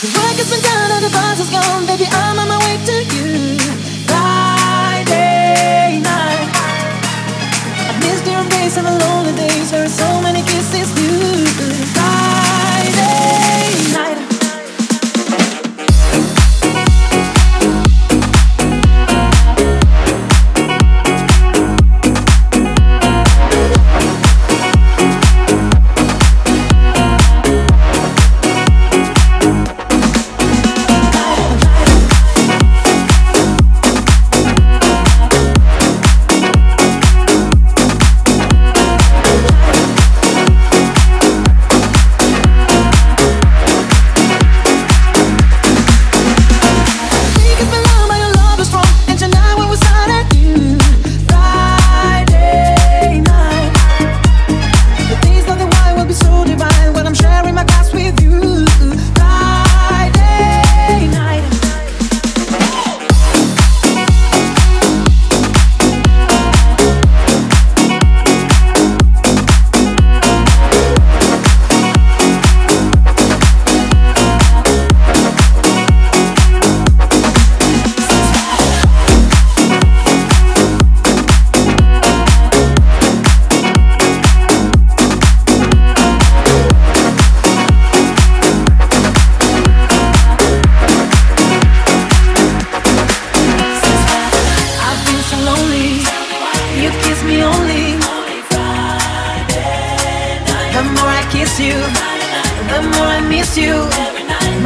The and the buzz is gone, baby. I'm on my way to you. Friday night. I missed your embrace and my lonely days. So much. you, the more I miss you.